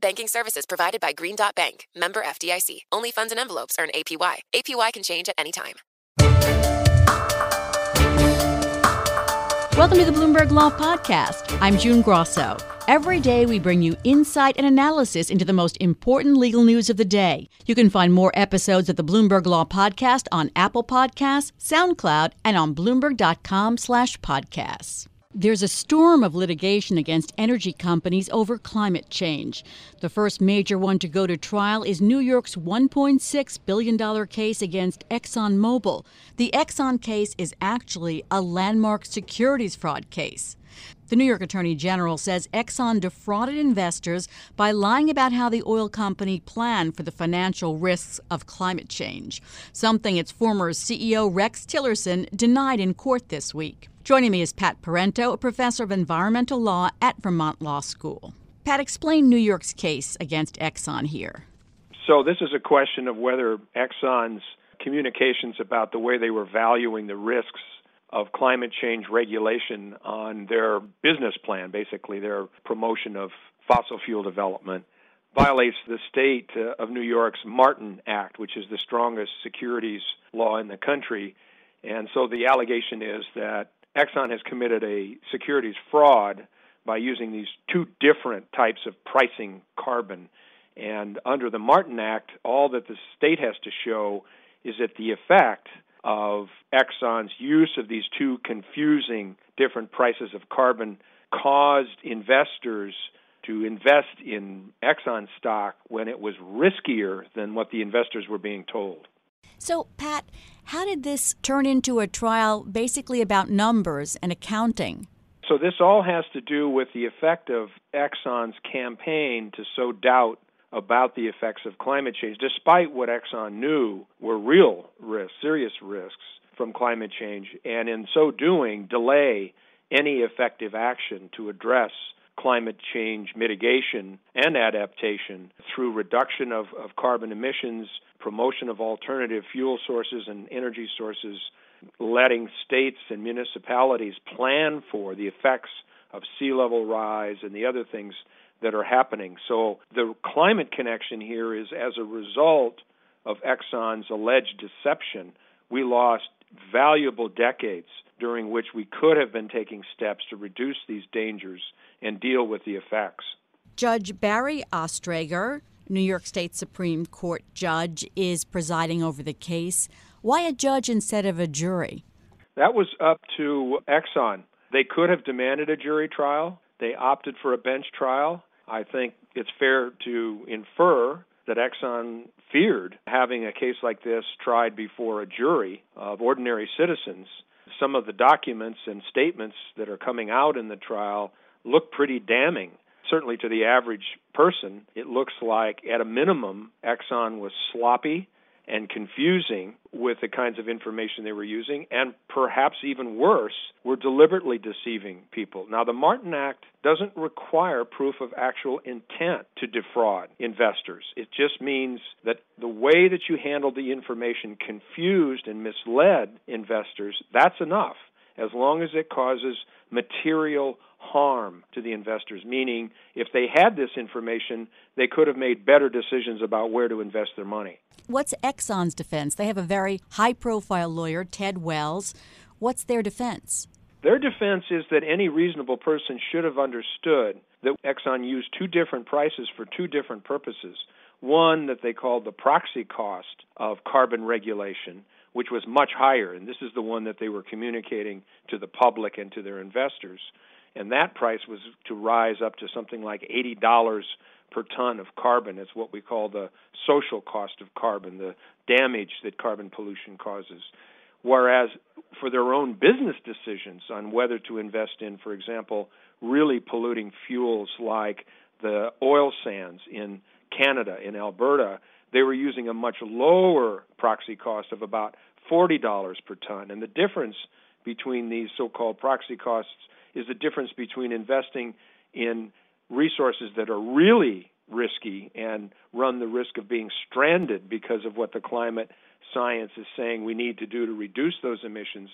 Banking services provided by Green Dot Bank, member FDIC. Only funds and envelopes earn APY. APY can change at any time. Welcome to the Bloomberg Law Podcast. I'm June Grosso. Every day we bring you insight and analysis into the most important legal news of the day. You can find more episodes of the Bloomberg Law Podcast on Apple Podcasts, SoundCloud, and on bloomberg.com/podcasts. There's a storm of litigation against energy companies over climate change. The first major one to go to trial is New York's $1.6 billion case against ExxonMobil. The Exxon case is actually a landmark securities fraud case. The New York Attorney General says Exxon defrauded investors by lying about how the oil company planned for the financial risks of climate change, something its former CEO Rex Tillerson denied in court this week. Joining me is Pat Parenteau, a professor of environmental law at Vermont Law School. Pat, explain New York's case against Exxon here. So, this is a question of whether Exxon's communications about the way they were valuing the risks of climate change regulation on their business plan, basically their promotion of fossil fuel development, violates the state uh, of New York's Martin Act, which is the strongest securities law in the country. And so the allegation is that Exxon has committed a securities fraud by using these two different types of pricing carbon. And under the Martin Act, all that the state has to show is that the effect of Exxon's use of these two confusing different prices of carbon caused investors to invest in Exxon stock when it was riskier than what the investors were being told. So, Pat, how did this turn into a trial basically about numbers and accounting? So, this all has to do with the effect of Exxon's campaign to sow doubt about the effects of climate change, despite what Exxon knew were real serious risks from climate change, and in so doing, delay any effective action to address climate change mitigation and adaptation through reduction of, of carbon emissions, promotion of alternative fuel sources and energy sources, letting states and municipalities plan for the effects of sea level rise and the other things that are happening. So the climate connection here is as a result of Exxon's alleged deception, we lost valuable decades during which we could have been taking steps to reduce these dangers and deal with the effects. Judge Barry Ostrager, New York State Supreme Court judge, is presiding over the case. Why a judge instead of a jury? That was up to Exxon. They could have demanded a jury trial. They opted for a bench trial. I think it's fair to infer that Exxon feared having a case like this tried before a jury of ordinary citizens. Some of the documents and statements that are coming out in the trial look pretty damning. Certainly to the average person, it looks like, at a minimum, Exxon was sloppy and confusing with the kinds of information they were using, and perhaps even worse, were deliberately deceiving people. Now, the Martin Act doesn't require proof of actual intent to defraud investors. It just means that the way that you handled the information confused and misled investors, that's enough, as long as it causes material harm to the investors, meaning if they had this information, they could have made better decisions about where to invest their money. What's Exxon's defense? They have a very high profile lawyer, Ted Wells. What's their defense? Their defense is that any reasonable person should have understood that Exxon used two different prices for two different purposes. One that they called the proxy cost of carbon regulation, which was much higher, and this is the one that they were communicating to the public and to their investors. And that price was to rise up to something like $80 per ton of carbon. It's what we call the social cost of carbon, the damage that carbon pollution causes. Whereas for their own business decisions on whether to invest in, for example, really polluting fuels like the oil sands in Canada, in Alberta, they were using a much lower proxy cost of about $40 per ton. And the difference between these so called proxy costs is the difference between investing in resources that are really risky and run the risk of being stranded because of what the climate science is saying we need to do to reduce those emissions,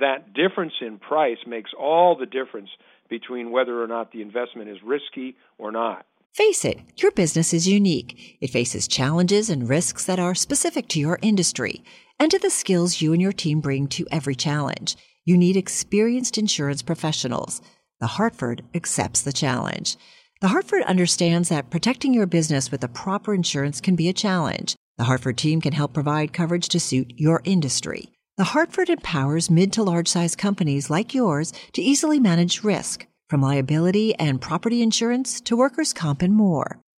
that difference in price makes all the difference between whether or not the investment is risky or not. Face it, your business is unique. It faces challenges and risks that are specific to your industry and to the skills you and your team bring to every challenge. You need experienced insurance professionals. The Hartford accepts the challenge. The Hartford understands that protecting your business with the proper insurance can be a challenge. The Hartford team can help provide coverage to suit your industry. The Hartford empowers mid to large size companies like yours to easily manage risk, from liability and property insurance to workers' comp and more.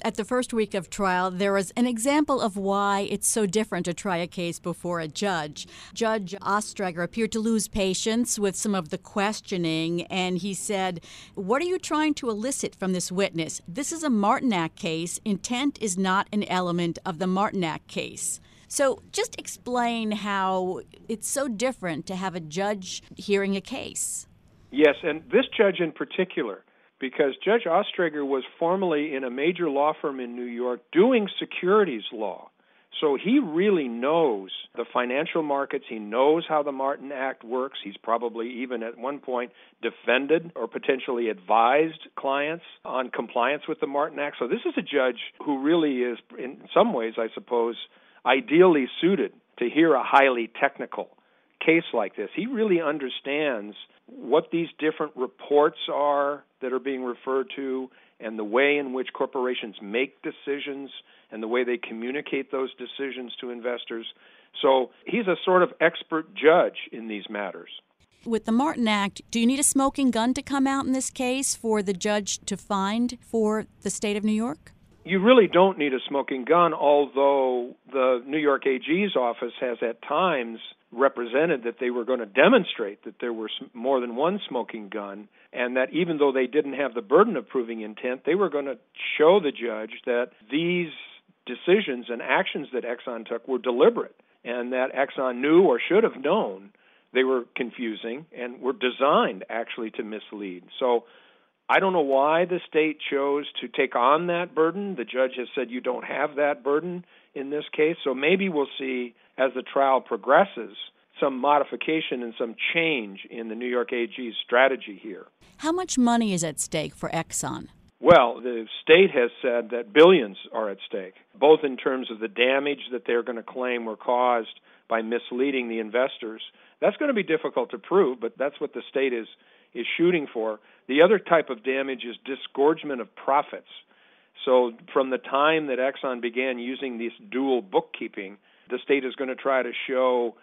At the first week of trial, there was an example of why it's so different to try a case before a judge. Judge Ostrager appeared to lose patience with some of the questioning, and he said, What are you trying to elicit from this witness? This is a Martin Act case. Intent is not an element of the Martin Act case. So, just explain how it's so different to have a judge hearing a case. Yes, and this judge in particular because Judge Ostrager was formerly in a major law firm in New York doing securities law. So he really knows the financial markets. He knows how the Martin Act works. He's probably even at one point defended or potentially advised clients on compliance with the Martin Act. So this is a judge who really is, in some ways, I suppose, ideally suited to hear a highly technical case like this. He really understands what these different reports are that are being referred to and the way in which corporations make decisions and the way they communicate those decisions to investors. So he's a sort of expert judge in these matters. With the Martin Act, do you need a smoking gun to come out in this case for the judge to find for the state of New York? You really don't need a smoking gun, although the New York AG's office has at times represented that they were going to demonstrate that there were more than one smoking gun, and that even though they didn't have the burden of proving intent, they were going to show the judge that these decisions and actions that Exxon took were deliberate and that Exxon knew or should have known they were confusing and were designed actually to mislead. So I don't know why the state chose to take on that burden. The judge has said you don't have that burden in this case. So maybe we'll see as the trial progresses some modification and some change in the New York AG's strategy here. How much money is at stake for Exxon? Well, the state has said that billions are at stake, both in terms of the damage that they're going to claim were caused by misleading the investors. That's going to be difficult to prove, but that's what the state is is shooting for. The other type of damage is disgorgement of profits. So, from the time that Exxon began using this dual bookkeeping, the state is going to try to show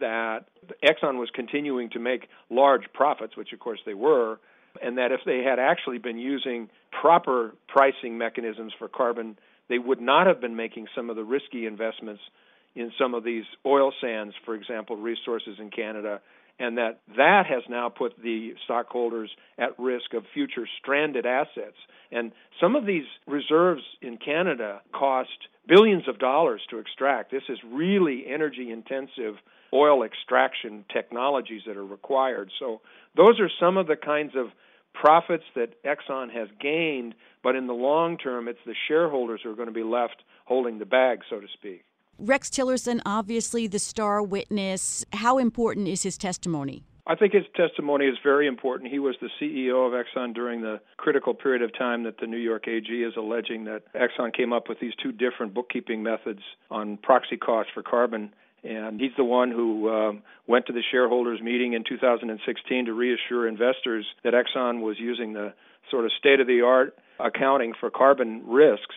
that Exxon was continuing to make large profits, which of course they were, and that if they had actually been using proper pricing mechanisms for carbon, they would not have been making some of the risky investments in some of these oil sands, for example, resources in Canada, and that that has now put the stockholders at risk of future stranded assets. And some of these reserves in Canada cost billions of dollars to extract. This is really energy intensive oil extraction technologies that are required. So those are some of the kinds of profits that Exxon has gained, but in the long term, it's the shareholders who are going to be left holding the bag, so to speak. Rex Tillerson, obviously the star witness. How important is his testimony? I think his testimony is very important. He was the CEO of Exxon during the critical period of time that the New York AG is alleging that Exxon came up with these two different bookkeeping methods on proxy costs for carbon and he's the one who um, went to the shareholders meeting in 2016 to reassure investors that Exxon was using the sort of state of the art accounting for carbon risks.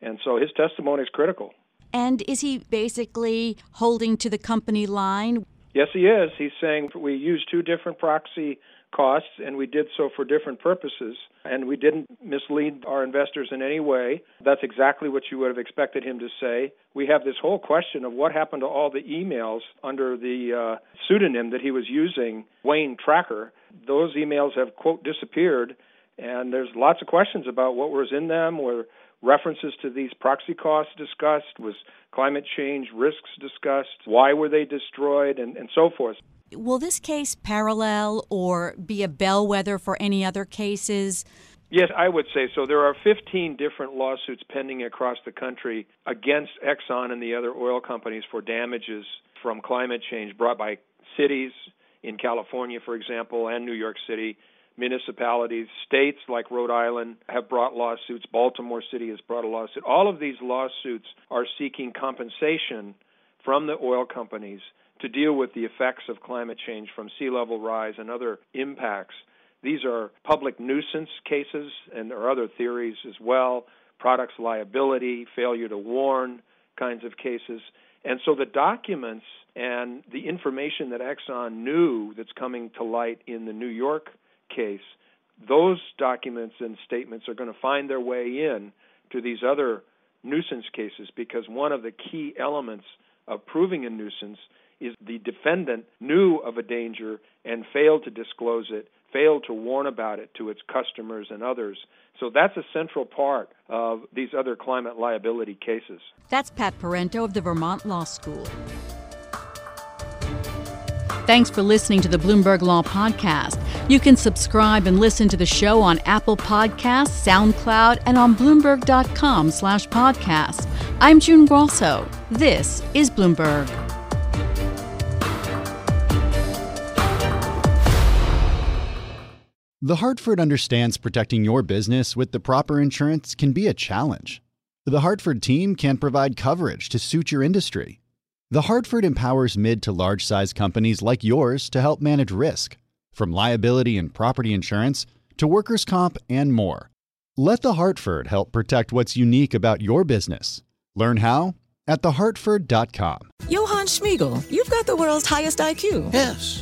And so his testimony is critical. And is he basically holding to the company line? Yes, he is. He's saying we use two different proxy costs, and we did so for different purposes, and we didn't mislead our investors in any way. That's exactly what you would have expected him to say. We have this whole question of what happened to all the emails under the uh, pseudonym that he was using, Wayne Tracker. Those emails have, quote, disappeared, and there's lots of questions about what was in them, were references to these proxy costs discussed, was climate change risks discussed, why were they destroyed, and, and so forth. Will this case parallel or be a bellwether for any other cases? Yes, I would say so. There are 15 different lawsuits pending across the country against Exxon and the other oil companies for damages from climate change brought by cities in California, for example, and New York City. Municipalities, states like Rhode Island have brought lawsuits. Baltimore City has brought a lawsuit. All of these lawsuits are seeking compensation from the oil companies to deal with the effects of climate change from sea level rise and other impacts. These are public nuisance cases, and there are other theories as well products liability, failure to warn kinds of cases. And so the documents and the information that Exxon knew that's coming to light in the New York case, those documents and statements are going to find their way in to these other nuisance cases because one of the key elements of proving a nuisance is the defendant knew of a danger and failed to disclose it, failed to warn about it to its customers and others. So that's a central part of these other climate liability cases. That's Pat Parenteau of the Vermont Law School. Thanks for listening to the Bloomberg Law Podcast. You can subscribe and listen to the show on Apple Podcasts, SoundCloud, and on Bloomberg.com slash podcast. I'm June Grosso. This is Bloomberg. The Hartford understands protecting your business with the proper insurance can be a challenge. The Hartford team can provide coverage to suit your industry. The Hartford empowers mid to large size companies like yours to help manage risk, from liability and property insurance to workers' comp and more. Let The Hartford help protect what's unique about your business. Learn how at thehartford.com. Johann Schmiegel, you've got the world's highest IQ. Yes,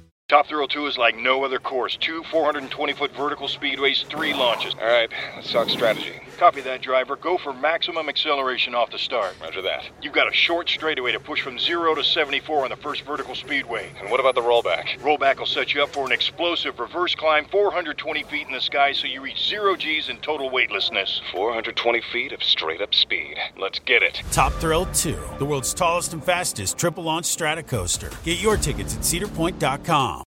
Top Thrill 2 is like no other course. Two 420 foot vertical speedways, three launches. All right, let's talk strategy. Copy that, driver. Go for maximum acceleration off the start. Roger that. You've got a short straightaway to push from 0 to 74 on the first vertical speedway. And what about the rollback? Rollback will set you up for an explosive reverse climb 420 feet in the sky so you reach 0 G's in total weightlessness. 420 feet of straight up speed. Let's get it. Top Thrill 2, the world's tallest and fastest triple launch strata coaster. Get your tickets at cedarpoint.com.